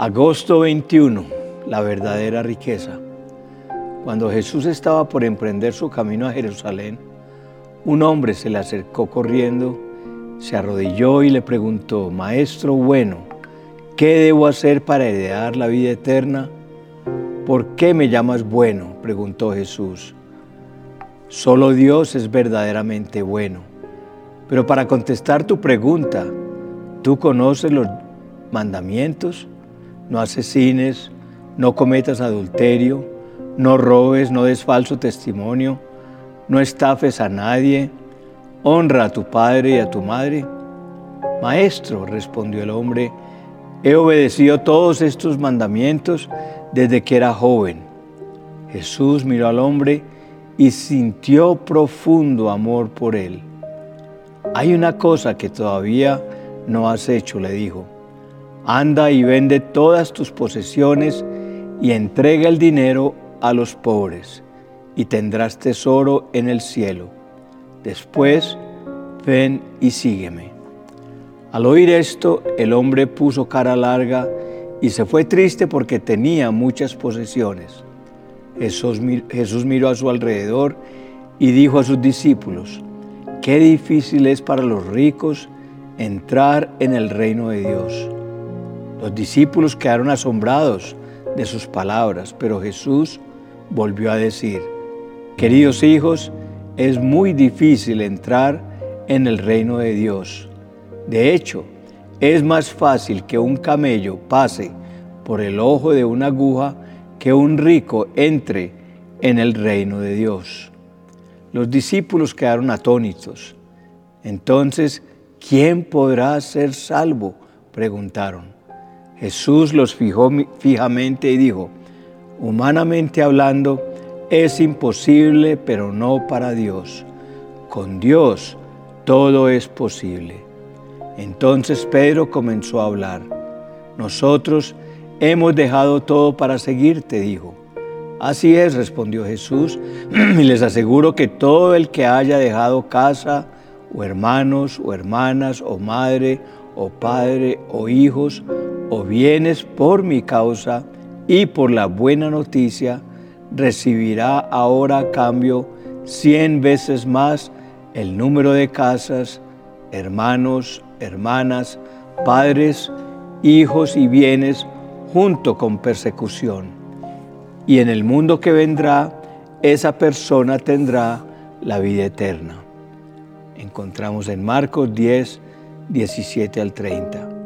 Agosto 21, la verdadera riqueza. Cuando Jesús estaba por emprender su camino a Jerusalén, un hombre se le acercó corriendo, se arrodilló y le preguntó, Maestro bueno, ¿qué debo hacer para heredar la vida eterna? ¿Por qué me llamas bueno? preguntó Jesús. Solo Dios es verdaderamente bueno. Pero para contestar tu pregunta, ¿tú conoces los mandamientos? No asesines, no cometas adulterio, no robes, no des falso testimonio, no estafes a nadie, honra a tu padre y a tu madre. Maestro, respondió el hombre, he obedecido todos estos mandamientos desde que era joven. Jesús miró al hombre y sintió profundo amor por él. Hay una cosa que todavía no has hecho, le dijo Anda y vende todas tus posesiones y entrega el dinero a los pobres, y tendrás tesoro en el cielo. Después, ven y sígueme. Al oír esto, el hombre puso cara larga y se fue triste porque tenía muchas posesiones. Jesús, Jesús miró a su alrededor y dijo a sus discípulos, qué difícil es para los ricos entrar en el reino de Dios. Los discípulos quedaron asombrados de sus palabras, pero Jesús volvió a decir, queridos hijos, es muy difícil entrar en el reino de Dios. De hecho, es más fácil que un camello pase por el ojo de una aguja que un rico entre en el reino de Dios. Los discípulos quedaron atónitos. Entonces, ¿quién podrá ser salvo? preguntaron. Jesús los fijó fijamente y dijo, humanamente hablando, es imposible, pero no para Dios. Con Dios todo es posible. Entonces Pedro comenzó a hablar. Nosotros hemos dejado todo para seguirte, dijo. Así es, respondió Jesús, y les aseguro que todo el que haya dejado casa, o hermanos, o hermanas, o madre, o padre, o hijos, o bienes por mi causa y por la buena noticia, recibirá ahora a cambio cien veces más el número de casas, hermanos, hermanas, padres, hijos y bienes junto con persecución. Y en el mundo que vendrá, esa persona tendrá la vida eterna. Encontramos en Marcos 10, 17 al 30.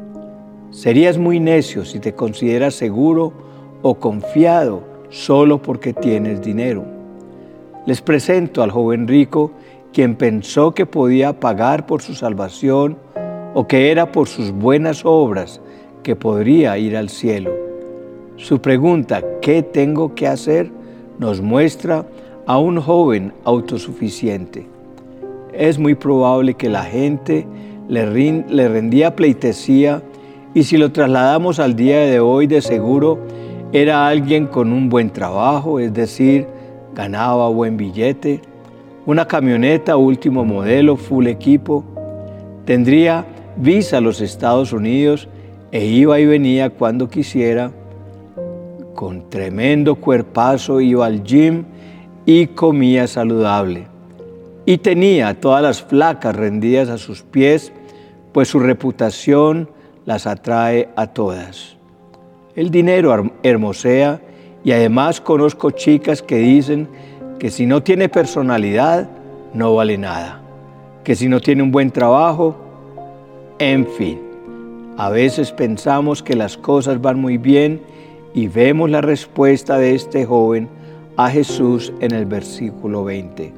Serías muy necio si te consideras seguro o confiado solo porque tienes dinero. Les presento al joven rico quien pensó que podía pagar por su salvación o que era por sus buenas obras que podría ir al cielo. Su pregunta, ¿qué tengo que hacer?, nos muestra a un joven autosuficiente. Es muy probable que la gente le, rendía pleitesía y si lo trasladamos al día de hoy, de seguro era alguien con un buen trabajo, es decir, ganaba buen billete, una camioneta último modelo, full equipo, tendría visa a los Estados Unidos e iba y venía cuando quisiera, con tremendo cuerpazo iba al gym y comía saludable. Y tenía todas las flacas rendidas a sus pies, pues su reputación las atrae a todas. El dinero hermosea y además conozco chicas que dicen que si no tiene personalidad no vale nada, que si no tiene un buen trabajo, en fin. A veces pensamos que las cosas van muy bien y vemos la respuesta de este joven a Jesús en el versículo 20.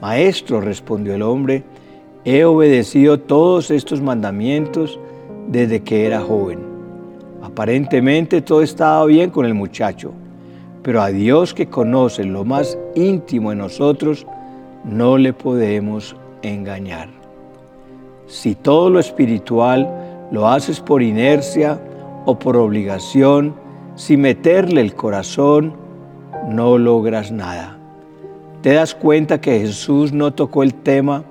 Maestro, respondió el hombre, he obedecido todos estos mandamientos desde que era joven. Aparentemente todo estaba bien con el muchacho, pero a Dios que conoce lo más íntimo en nosotros, no le podemos engañar. Si todo lo espiritual lo haces por inercia o por obligación, sin meterle el corazón, no logras nada. ¿Te das cuenta que Jesús no tocó el tema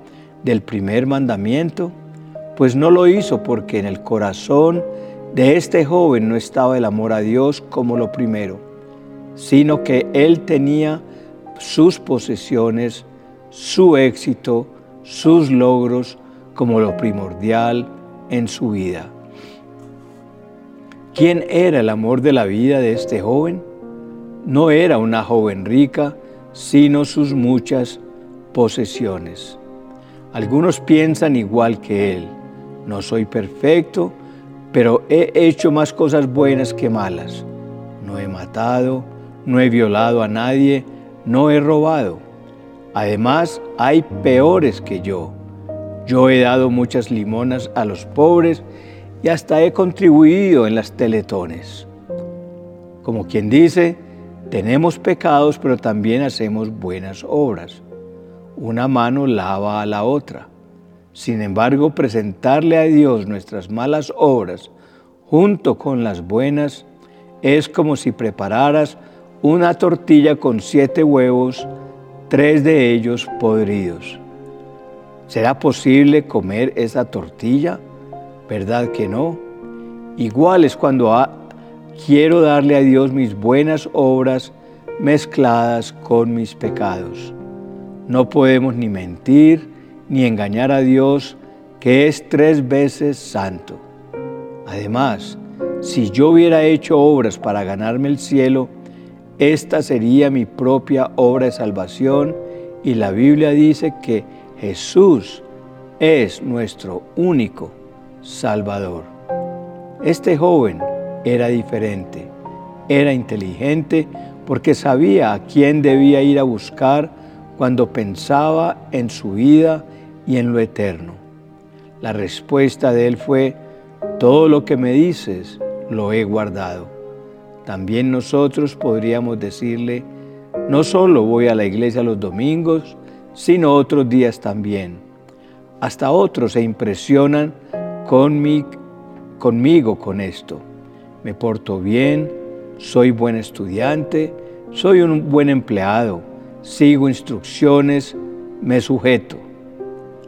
del primer mandamiento? Pues no lo hizo porque en el corazón De este joven no estaba el amor a Dios como lo primero, sino que él tenía sus posesiones, su éxito, sus logros como lo primordial en su vida. ¿Quién era el amor de la vida de este joven? No era una joven rica, sino sus muchas posesiones. Algunos piensan igual que él. No soy perfecto, pero he hecho más cosas buenas que malas. No he matado, no he violado a nadie, no he robado. Además, hay peores que yo. Yo he dado muchas limonas a los pobres y hasta he contribuido en las teletones. Como quien dice, tenemos pecados, pero también hacemos buenas obras. Una mano lava a la otra. Sin embargo, presentarle a Dios nuestras malas obras junto con las buenas es como si prepararas una tortilla con siete huevos, tres de ellos podridos. ¿Será posible comer esa tortilla? ¿Verdad que no? Igual es cuando quiero darle a Dios mis buenas obras mezcladas con mis pecados. No podemos ni mentir ni engañar a Dios, que es tres veces santo. Además, si yo hubiera hecho obras para ganarme el cielo, esta sería mi propia obra de salvación y la Biblia dice que Jesús es nuestro único Salvador. Este joven era diferente, era inteligente porque sabía a quién debía ir a buscar cuando pensaba en su vida y en lo eterno. La respuesta de él fue, todo lo que me dices lo he guardado. También nosotros podríamos decirle, no solo voy a la iglesia los domingos, sino otros días también. Hasta otros se impresionan conmigo con esto. Me porto bien, soy buen estudiante, soy un buen empleado, sigo instrucciones, me sujeto.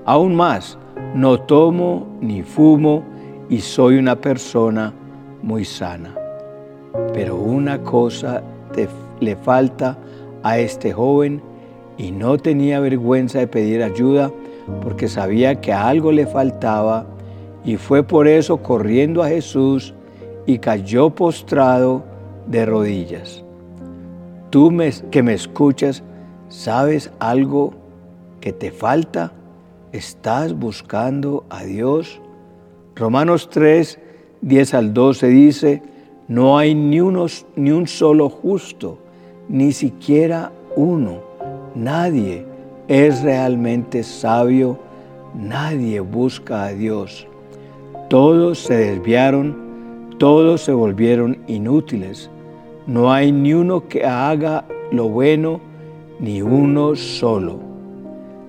Aún más, no tomo ni fumo y soy una persona muy sana. Pero una cosa le falta a este joven y no tenía vergüenza de pedir ayuda porque sabía que algo le faltaba y fue por eso corriendo a Jesús y cayó postrado de rodillas. Tú que me escuchas, ¿sabes algo que te falta? ¿Estás buscando a Dios? Romanos 3, 10 al 12 dice, no hay ni, unos, ni un solo justo, ni siquiera uno. Nadie es realmente sabio, nadie busca a Dios. Todos se desviaron, todos se volvieron inútiles. No hay ni uno que haga lo bueno, ni uno solo.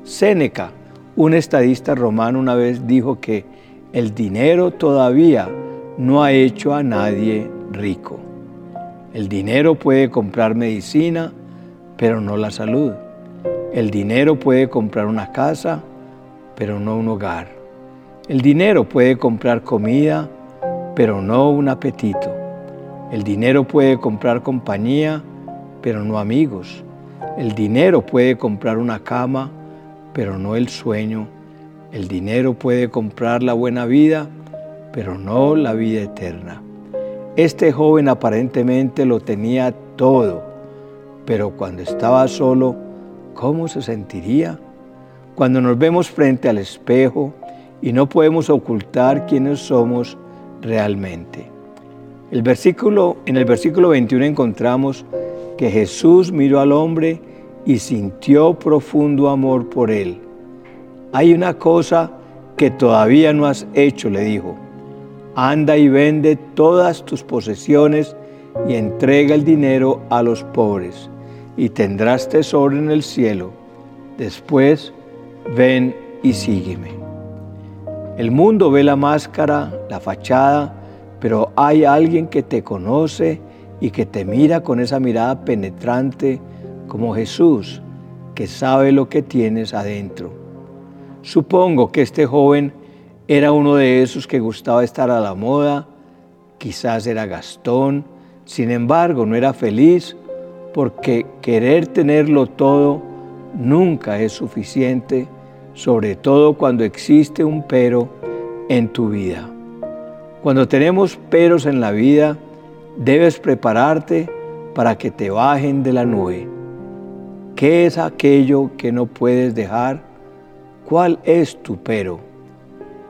Séneca, un estadista romano, una vez dijo que el dinero todavía no ha hecho a nadie rico. El dinero puede comprar medicina, pero no la salud. El dinero puede comprar una casa, pero no un hogar. El dinero puede comprar comida, pero no un apetito. El dinero puede comprar compañía, pero no amigos. El dinero puede comprar una cama, pero no el sueño. El dinero puede comprar la buena vida, pero no la vida eterna. Este joven aparentemente lo tenía todo, pero cuando estaba solo, ¿cómo se sentiría? Cuando nos vemos frente al espejo y no podemos ocultar quiénes somos realmente. El versículo, en el versículo 21 encontramos que Jesús miró al hombre y sintió profundo amor por él. Hay una cosa que todavía no has hecho, le dijo. Anda y vende todas tus posesiones y entrega el dinero a los pobres, y tendrás tesoro en el cielo. Después, ven y sígueme. El mundo ve la máscara, la fachada, pero hay alguien que te conoce y que te mira con esa mirada penetrante como Jesús, que sabe lo que tienes adentro. Supongo que este joven era uno de esos que gustaba estar a la moda, quizás era Gastón, sin embargo no era feliz porque querer tenerlo todo nunca es suficiente, sobre todo cuando existe un pero en tu vida. Cuando tenemos peros en la vida, debes prepararte para que te bajen de la nube. ¿Qué es aquello que no puedes dejar? ¿Cuál es tu pero?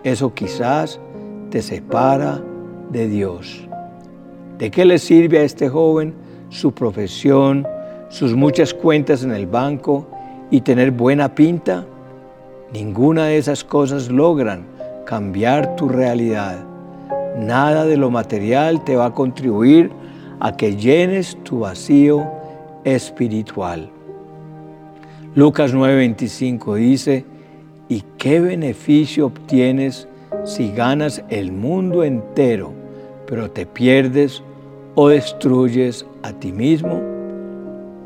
Eso quizás te separa de Dios. ¿De qué le sirve a este joven su profesión, sus muchas cuentas en el banco y tener buena pinta? Ninguna de esas cosas logran cambiar tu realidad. Nada de lo material te va a contribuir a que llenes tu vacío espiritual. Lucas 9:25 dice, ¿y qué beneficio obtienes si ganas el mundo entero, pero te pierdes o destruyes a ti mismo?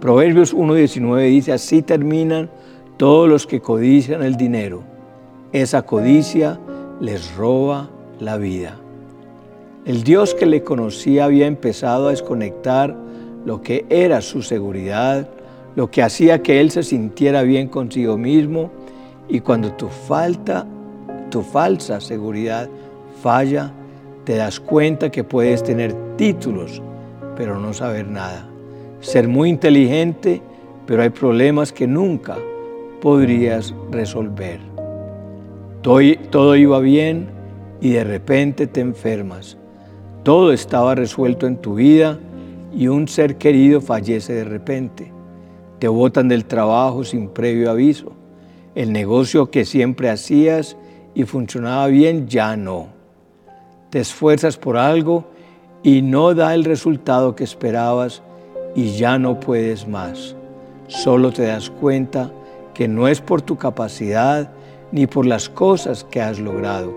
Proverbios 1:19 dice, así terminan todos los que codician el dinero. Esa codicia les roba la vida. El Dios que le conocía había empezado a desconectar lo que era su seguridad, lo que hacía que él se sintiera bien consigo mismo y cuando tu falta, tu falsa seguridad falla, te das cuenta que puedes tener títulos, pero no saber nada. Ser muy inteligente, pero hay problemas que nunca podrías resolver. Todo, iba bien y de repente te enfermas. Todo estaba resuelto en tu vida y un ser querido fallece de repente. Te botan del trabajo sin previo aviso. El negocio que siempre hacías y funcionaba bien ya no. Te esfuerzas por algo y no da el resultado que esperabas y ya no puedes más. Solo te das cuenta que no es por tu capacidad ni por las cosas que has logrado.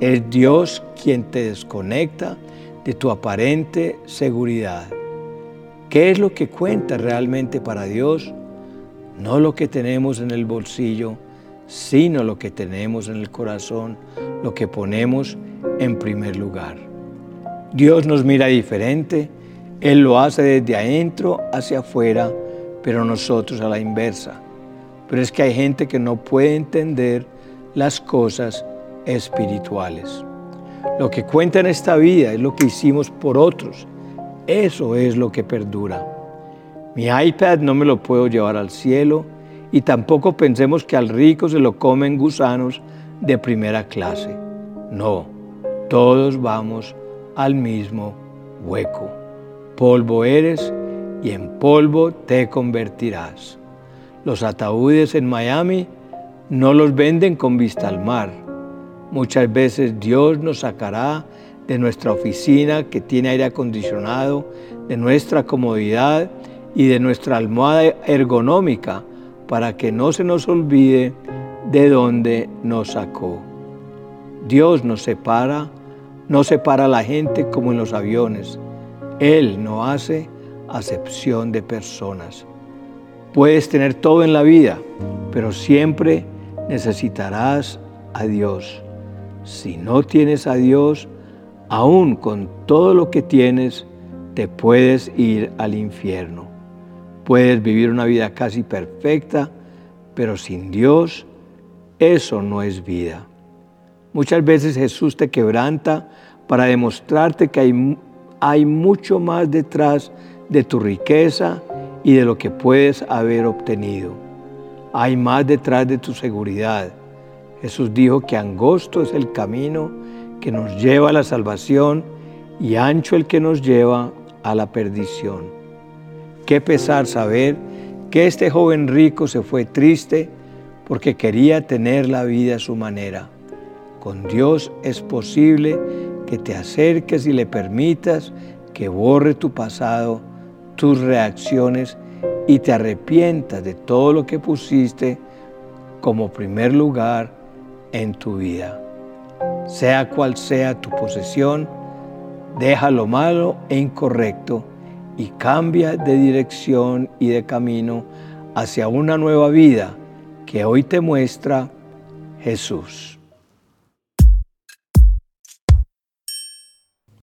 Es Dios quien te desconecta de tu aparente seguridad. ¿Qué es lo que cuenta realmente para Dios? No lo que tenemos en el bolsillo, sino lo que tenemos en el corazón, lo que ponemos en primer lugar. Dios nos mira diferente, Él lo hace desde adentro hacia afuera, pero nosotros a la inversa. Pero es que hay gente que no puede entender las cosas espirituales. Lo que cuenta en esta vida es lo que hicimos por otros. Eso es lo que perdura. Mi iPad no me lo puedo llevar al cielo y tampoco pensemos que al rico se lo comen gusanos de primera clase. No, todos vamos al mismo hueco. Polvo eres y en polvo te convertirás. Los ataúdes en Miami no los venden con vista al mar. Muchas veces Dios nos sacará de nuestra oficina que tiene aire acondicionado, de nuestra comodidad y de nuestra almohada ergonómica para que no se nos olvide de dónde nos sacó. Dios nos separa, no separa a la gente como en los aviones. Él no hace acepción de personas. Puedes tener todo en la vida, pero siempre necesitarás a Dios. Si no tienes a Dios, aún con todo lo que tienes, te puedes ir al infierno. Puedes vivir una vida casi perfecta, pero sin Dios, eso no es vida. Muchas veces Jesús te quebranta para demostrarte que hay, hay mucho más detrás de tu riqueza y de lo que puedes haber obtenido. Hay más detrás de tu seguridad. Jesús dijo que angosto es el camino que nos lleva a la salvación y ancho el que nos lleva a la perdición. Qué pesar saber que este joven rico se fue triste porque quería tener la vida a su manera. Con Dios es posible que te acerques y le permitas que borre tu pasado tus reacciones y te arrepientas de todo lo que pusiste como primer lugar en tu vida. Sea cual sea tu posesión, deja lo malo e incorrecto y cambia de dirección y de camino hacia una nueva vida que hoy te muestra Jesús.